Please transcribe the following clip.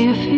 If